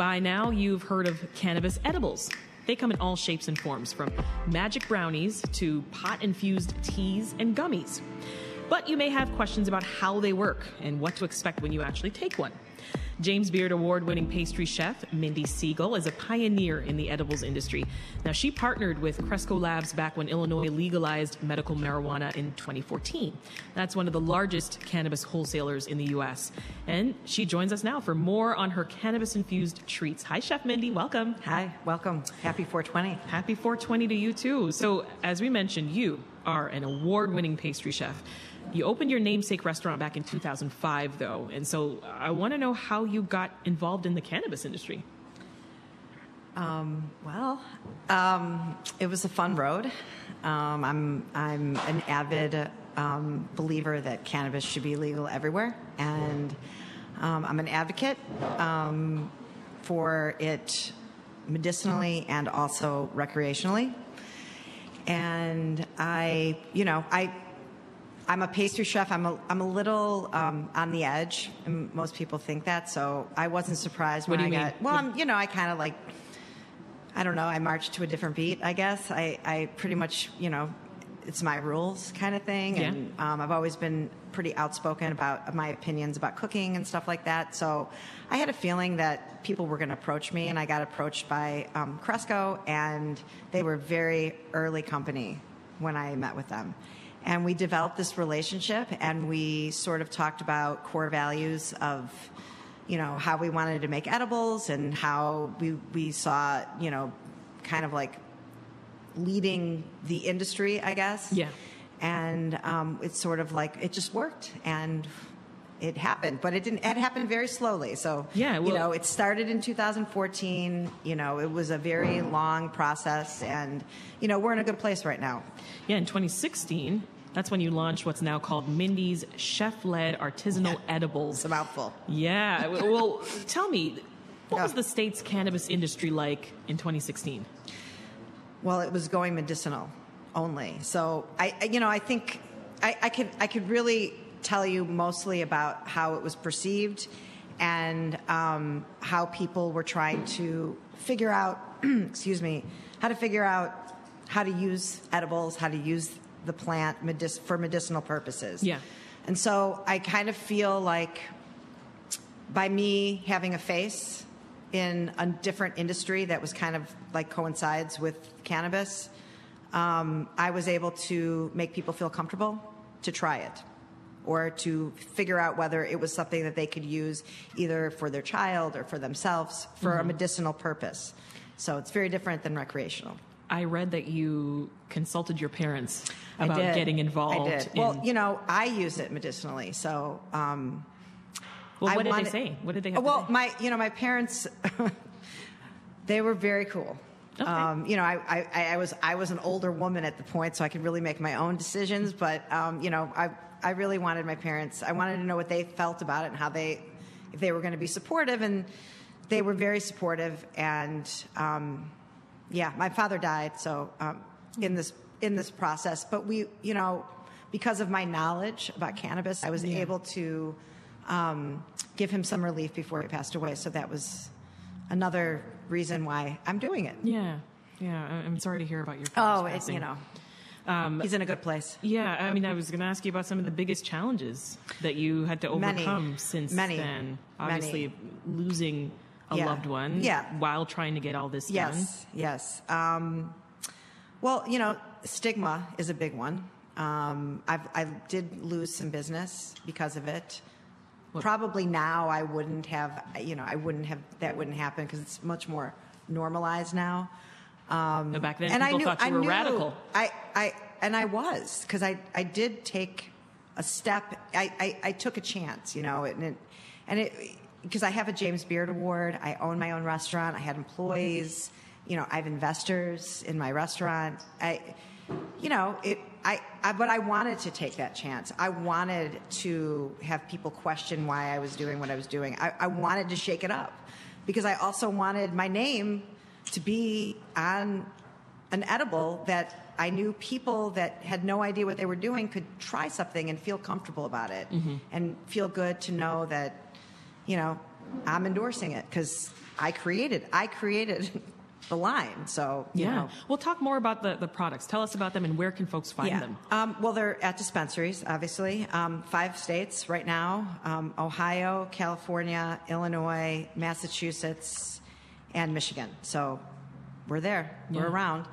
By now, you've heard of cannabis edibles. They come in all shapes and forms, from magic brownies to pot infused teas and gummies. But you may have questions about how they work and what to expect when you actually take one. James Beard Award winning pastry chef Mindy Segal is a pioneer in the edibles industry. Now, she partnered with Cresco Labs back when Illinois legalized medical marijuana in 2014. That's one of the largest cannabis wholesalers in the U.S. And she joins us now for more on her cannabis infused treats. Hi, Chef Mindy. Welcome. Hi, welcome. Happy 420. Happy 420 to you, too. So, as we mentioned, you are an award winning pastry chef. You opened your namesake restaurant back in 2005, though, and so I want to know how you got involved in the cannabis industry. Um, well, um, it was a fun road. Um, I'm I'm an avid um, believer that cannabis should be legal everywhere, and um, I'm an advocate um, for it medicinally and also recreationally. And I, you know, I I'm a pastry chef. I'm a, I'm a little um, on the edge, and most people think that. So I wasn't surprised when What do I you got. mean? Well, I'm, you know, I kind of like, I don't know. I marched to a different beat. I guess I, I pretty much, you know, it's my rules kind of thing, Yeah. and um, I've always been pretty outspoken about my opinions about cooking and stuff like that. So I had a feeling that people were going to approach me, and I got approached by um, Cresco, and they were very early company when I met with them. And we developed this relationship, and we sort of talked about core values of, you know, how we wanted to make edibles and how we, we saw, you know, kind of like leading the industry, I guess. Yeah. And um, it's sort of like it just worked, and it happened, but it didn't. It happened very slowly. So Yeah, you know, it started in 2014. You know, it was a very long process, and you know, we're in a good place right now. Yeah, in 2016, that's when you launched what's now called Mindy's Chef Led Artisanal Edibles. It's a mouthful. Yeah, well, tell me, what was the state's cannabis industry like in 2016? Well, it was going medicinal only. So I, I- you know, I think I, I could I could really tell you mostly about how it was perceived and um, how people were trying to figure out, excuse me, how to figure out how to use edibles, how to use the plant medic- for medicinal purposes. Yeah. And so I kind of feel like by me having a face in a different industry that was kind of like coincides with cannabis, um, I was able to make people feel comfortable to try it or to figure out whether it was something that they could use either for their child or for themselves for a medicinal purpose. So it's very different than recreational. I read that you consulted your parents about I did. getting involved. I did. In, well, you know, I use it medicinally, so um, well, I what did wanted- they say? What did they have well, to say? my you know my parents, they were very cool. Okay. Um, you know, I, I, I was I was an older woman at the point, so I could really make my own decisions. But um, you know, I I really wanted my parents. I wanted to know what they felt about it and how they if they were going to be supportive, and they were very supportive. And um, yeah, my father died, so um, in this in this process, but we you know because of my knowledge about cannabis, I was able to um, give him some relief before he passed away. So that was another reason why I'm doing it. yeah, yeah. I'm sorry to hear about your Oh, it's you know, Um, he's in a good place. Yeah, I mean, I was going to ask you about some of the biggest challenges that you had to Many. overcome since Many. then. Many. Obviously, losing a Yeah. loved one Yeah. while trying to get all this done. Yes, yes. Um, well, you know, stigma is a big one. Um, I've, I did lose some business because of it. Probably now I wouldn't have, you know, I wouldn't have, that wouldn't happen because it's much more normalized now. Um, back then, and I people knew, thought you I were knew- radical. I, I, and I was because I, I did take a step. I, I, I took a chance, you know, and it, and it because I have a James Beard Award. I own my own restaurant. I had employees. You know, I have investors in my restaurant. I, you know, it. I, I, but I wanted to take that chance. I wanted to have people question why I was doing what I was doing. I, I wanted to shake it up because I also wanted my name to be on an edible that I knew people that had no idea what they were doing could try something and feel comfortable about it and feel good to know that, you know, I'm endorsing it because I created I created the line. So you Yeah. know. We'll talk more about the, the products. Tell us about them and where can folks find them? Um, well, they're at dispensaries, obviously. Um, five states right now um, Ohio, California, Illinois, Massachusetts, and Michigan. So we're there, Yeah. we're around.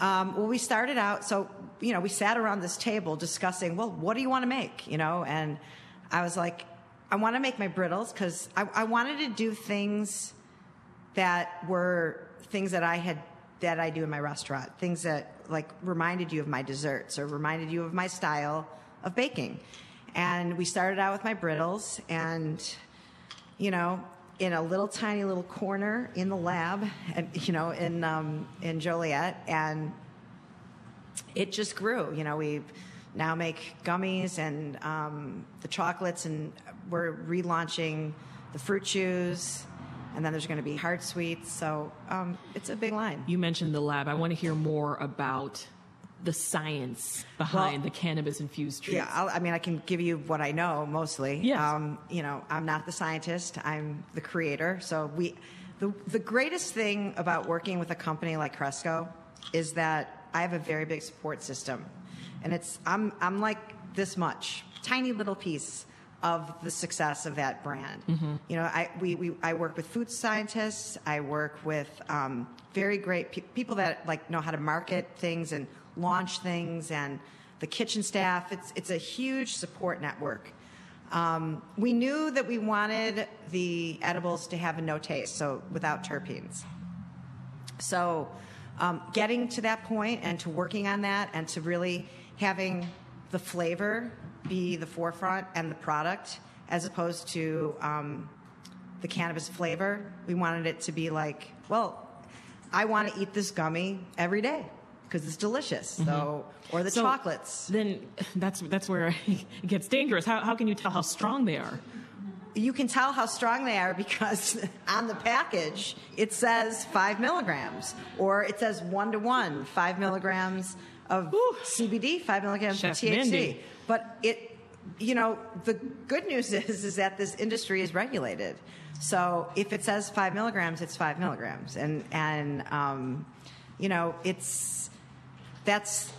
Um, well, we started out, so, you know, we sat around this table discussing, well, what do you want to make? You know, and I was like, I want to make my brittles because I, I wanted to do things that were things that I had that I do in my restaurant, things that like reminded you of my desserts or reminded you of my style of baking. And we started out with my brittles and you know, in a little tiny little corner in the lab, and you know, in um, in Joliet, and it just grew. You know, we now make gummies and um, the chocolates, and we're relaunching the fruit chews, and then there's going to be hard sweets. So um, it's a big line. You mentioned the lab. I want to hear more about the science behind Well, the cannabis infused treats. Yeah, I'll, I mean, I can give you what I know mostly. Yes. Um, you know, I'm not the scientist. I'm the creator. So we, the the greatest thing about working with a company like Cresco is that I have a very big support system, and it's I'm I'm like this much, tiny little piece of the success of that brand. You know, I we, we I work with food scientists. I work with um, very great pe- people that like know how to market things and launch things and the kitchen staff. It's it's a huge support network. Um, we knew that we wanted the edibles to have a no taste, so without terpenes. So, um, getting to that point and to working on that and to really having the flavor be the forefront and the product as opposed to um, the cannabis flavor, we wanted it to be like, well, I want to eat this gummy every day because it's delicious. So, or the So chocolates. Then that's that's where it gets dangerous. How, how can you tell how strong they are? you can tell how strong they are because on the package it says five milligrams, or it says one to one, five milligrams of CBD, five milligrams Chef of THC. Mindy. But it, you know, the good news is is that this industry is regulated. So if it says five milligrams, it's five milligrams, and and um, you know, it's that's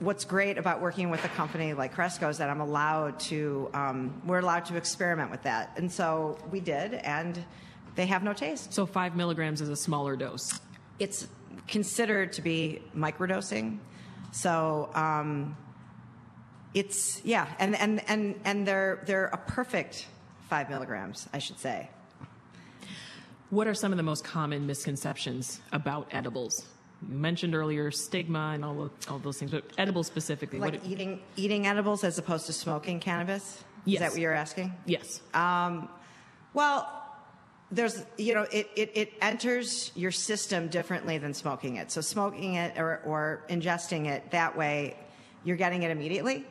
what's great about working with a company like Cresco is that I'm allowed to, um, we're allowed to experiment with that. And so we did, and they have no taste. So five milligrams is a smaller dose. It's considered to be microdosing. So, um, it's, yeah, and, and, and, and they're, they're a perfect five milligrams, I should say. What are some of the most common misconceptions about edibles? You mentioned earlier stigma and all, of, all those things, but edibles specifically. Like what, eating, eating edibles as opposed to smoking cannabis? Is that what you're asking? yes. Um, well, there's, you know, it, it, it enters your system differently than smoking it. So smoking it or, or ingesting it that way, you're getting it immediately.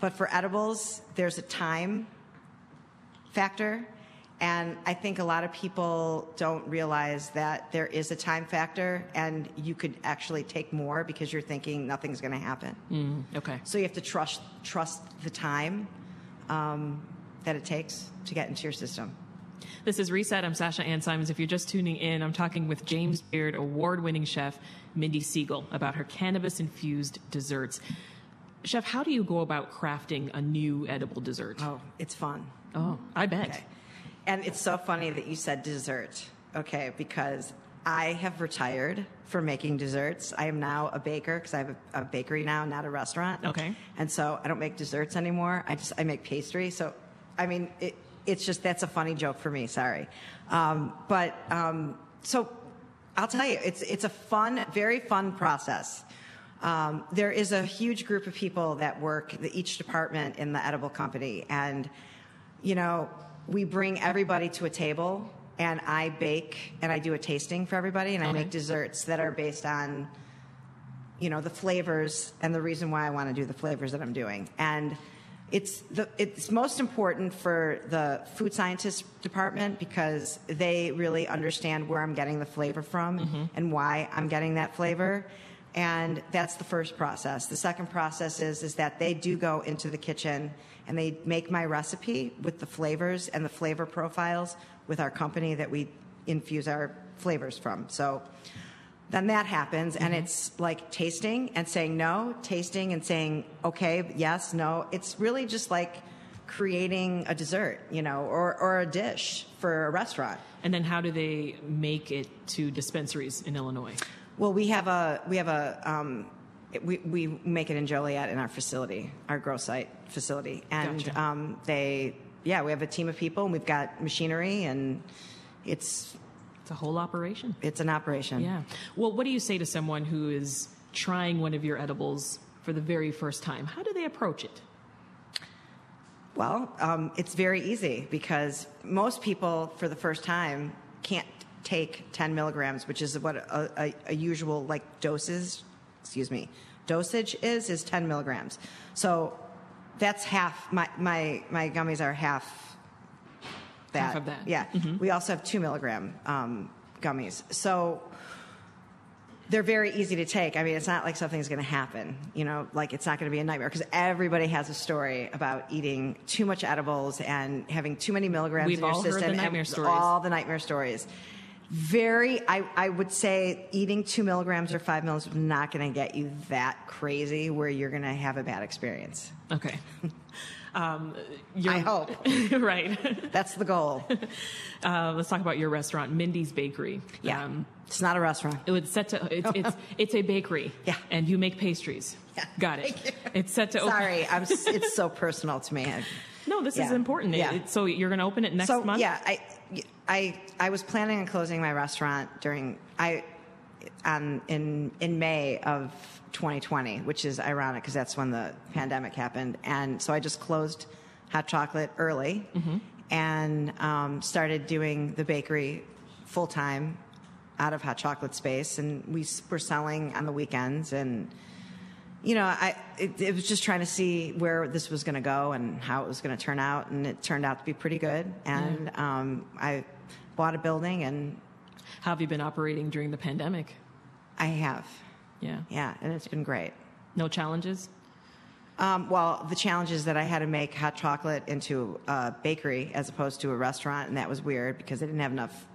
But for edibles, there's a time factor. And I think a lot of people don't realize that there is a time factor and you could actually take more because you're thinking nothing's going to happen. okay. So you have to trust, trust the time um, that it takes to get into your system. This is Reset. I'm Sasha Ann Simons. If you're just tuning in, I'm talking with James Beard award winning chef Mindy Segal about her cannabis infused desserts. Chef, how do you go about crafting a new edible dessert? Oh, it's fun. Oh, I bet. Okay. And it's so funny that you said dessert, okay, because I have retired from making desserts. I am now a baker because I have a, a bakery now, not a restaurant. Okay. And so I don't make desserts anymore. I just I make pastry. So, I mean, it, it's just that's a funny joke for me. Sorry, um, but um, so I'll tell you, it's it's a fun, very fun process. Um, there is a huge group of people that work the, each department in the edible company, and you know, we bring everybody to a table, and I bake and I do a tasting for everybody, and I Okay. make desserts that are based on you know the flavors and the reason why I want to do the flavors that I'm doing. And it's the it's most important for the food scientist department because they really understand where I'm getting the flavor from mm-hmm. and why I'm getting that flavor. And that's the first process. The second process is is that they do go into the kitchen and they make my recipe with the flavors and the flavor profiles with our company that we infuse our flavors from. So then that happens, and mm-hmm. it's like tasting and saying no, tasting and saying okay, yes, no. It's really just like creating a dessert, you know, or, or a dish for a restaurant. And then how do they make it to dispensaries in Illinois? Well, we have a we have a um, we we make it in Joliet in our facility, our grow site facility, and Gotcha. um, they yeah we have a team of people and we've got machinery and it's It's a whole operation. it's an operation. Yeah. Well, what do you say to someone who is trying one of your edibles for the very first time? How do they approach it? Well, um, it's very easy because most people for the first time can't take 10 milligrams, which is what a, a, a usual like doses, excuse me, dosage is is 10 milligrams. So that's half. My my my gummies are half that. Half of that. Yeah. We also have two milligram um, gummies. So they're very easy to take. I mean, it's not like something's going to happen. You know, like it's not going to be a nightmare because everybody has a story about eating too much edibles and having too many milligrams We've in your all heard the system. and nightmare stories. All the nightmare stories. Very, I, I would say eating two milligrams or five milligrams is not going to get you that crazy where you're going to have a bad experience. Okay. Um, I hope. right. That's the goal. Uh, let's talk about your restaurant, Mindy's Bakery. Yeah. Um, it's not a restaurant. it was set to. It's it's it's a bakery. Yeah. And you make pastries. Yeah. Got it. It's set to. open- Sorry, I'm, it's so personal to me. No, this is Yeah. important. It- Yeah. it- so you're going to open it next so, month. Yeah, I, I, I was planning on closing my restaurant during I, um, in in May of 2020, which is ironic because that's when the pandemic happened, and so I just closed Hot Chocolate early and um, started doing the bakery full time out of Hot Chocolate space, and we were selling on the weekends and you know, I it, it was just trying to see where this was going to go and how it was going to turn out, and it turned out to be pretty good. And um, I bought a building, and How have you been operating during the pandemic? I have, Yeah. yeah, and it's been great. No challenges. Um, well, the challenge is that I had to make hot chocolate into a bakery as opposed to a restaurant, and that was weird because I didn't have enough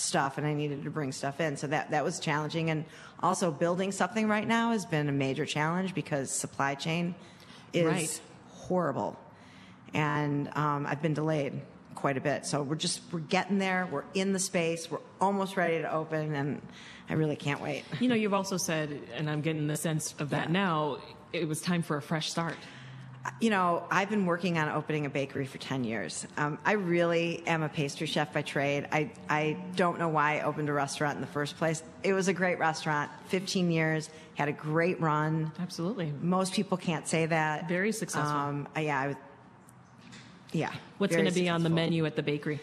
stuff, and I needed to bring stuff in. So that that was challenging, and also building something right now has been a major challenge because supply chain is Right. horrible, and um, I've been delayed quite a bit. So we're just we're getting there. We're in the space. We're almost ready to open, and I really can't wait. You know, you've also said, and I'm getting the sense of that Yeah. now. It was time for a fresh start. You know, I've been working on opening a bakery for 10 years. Um, I really am a pastry chef by trade. I, I don't know why I opened a restaurant in the first place. It was a great restaurant, 15 years, had a great run. Absolutely. Most people can't say that. Very successful. Um, yeah, I yeah. What's going to be on the menu at the bakery?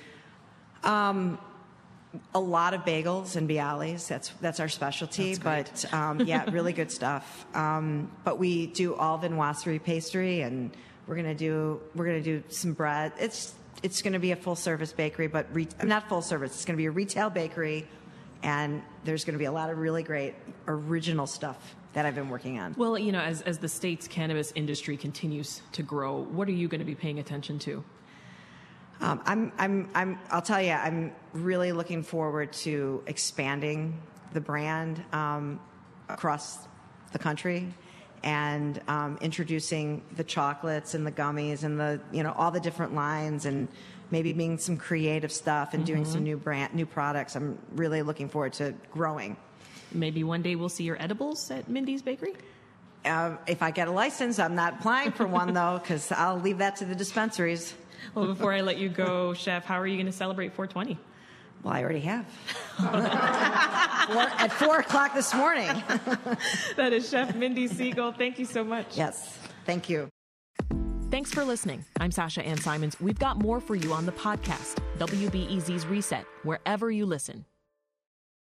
A lot of bagels and bialys. That's that's our specialty. That's but um, yeah, really good stuff. Um, but we do all viennoiserie pastry, and we're gonna do we're gonna do some bread. It's it's gonna be a full service bakery, but re- not full service. It's gonna be a retail bakery, and there's gonna be a lot of really great original stuff that I've been working on. Well, you know, as, as the state's cannabis industry continues to grow, what are you going to be paying attention to? Um, I'm, I'm, I'm, I'll tell you, I'm really looking forward to expanding the brand um, across the country and um, introducing the chocolates and the gummies and the, you know, all the different lines and maybe being some creative stuff and doing some new brand, new products. I'm really looking forward to growing. Maybe one day we'll see your edibles at Mindy's Bakery? Uh, if I get a license, I'm not applying for one though, because I'll leave that to the dispensaries. Well, before I let you go, Chef, how are you going to celebrate 420? Well, I already have. at four o'clock this morning. That is Chef Mindy Segal. Thank you so much. Yes. Thank you. Thanks for listening. I'm Sasha Ann Simons. We've got more for you on the podcast, WBEZ's Reset, wherever you listen.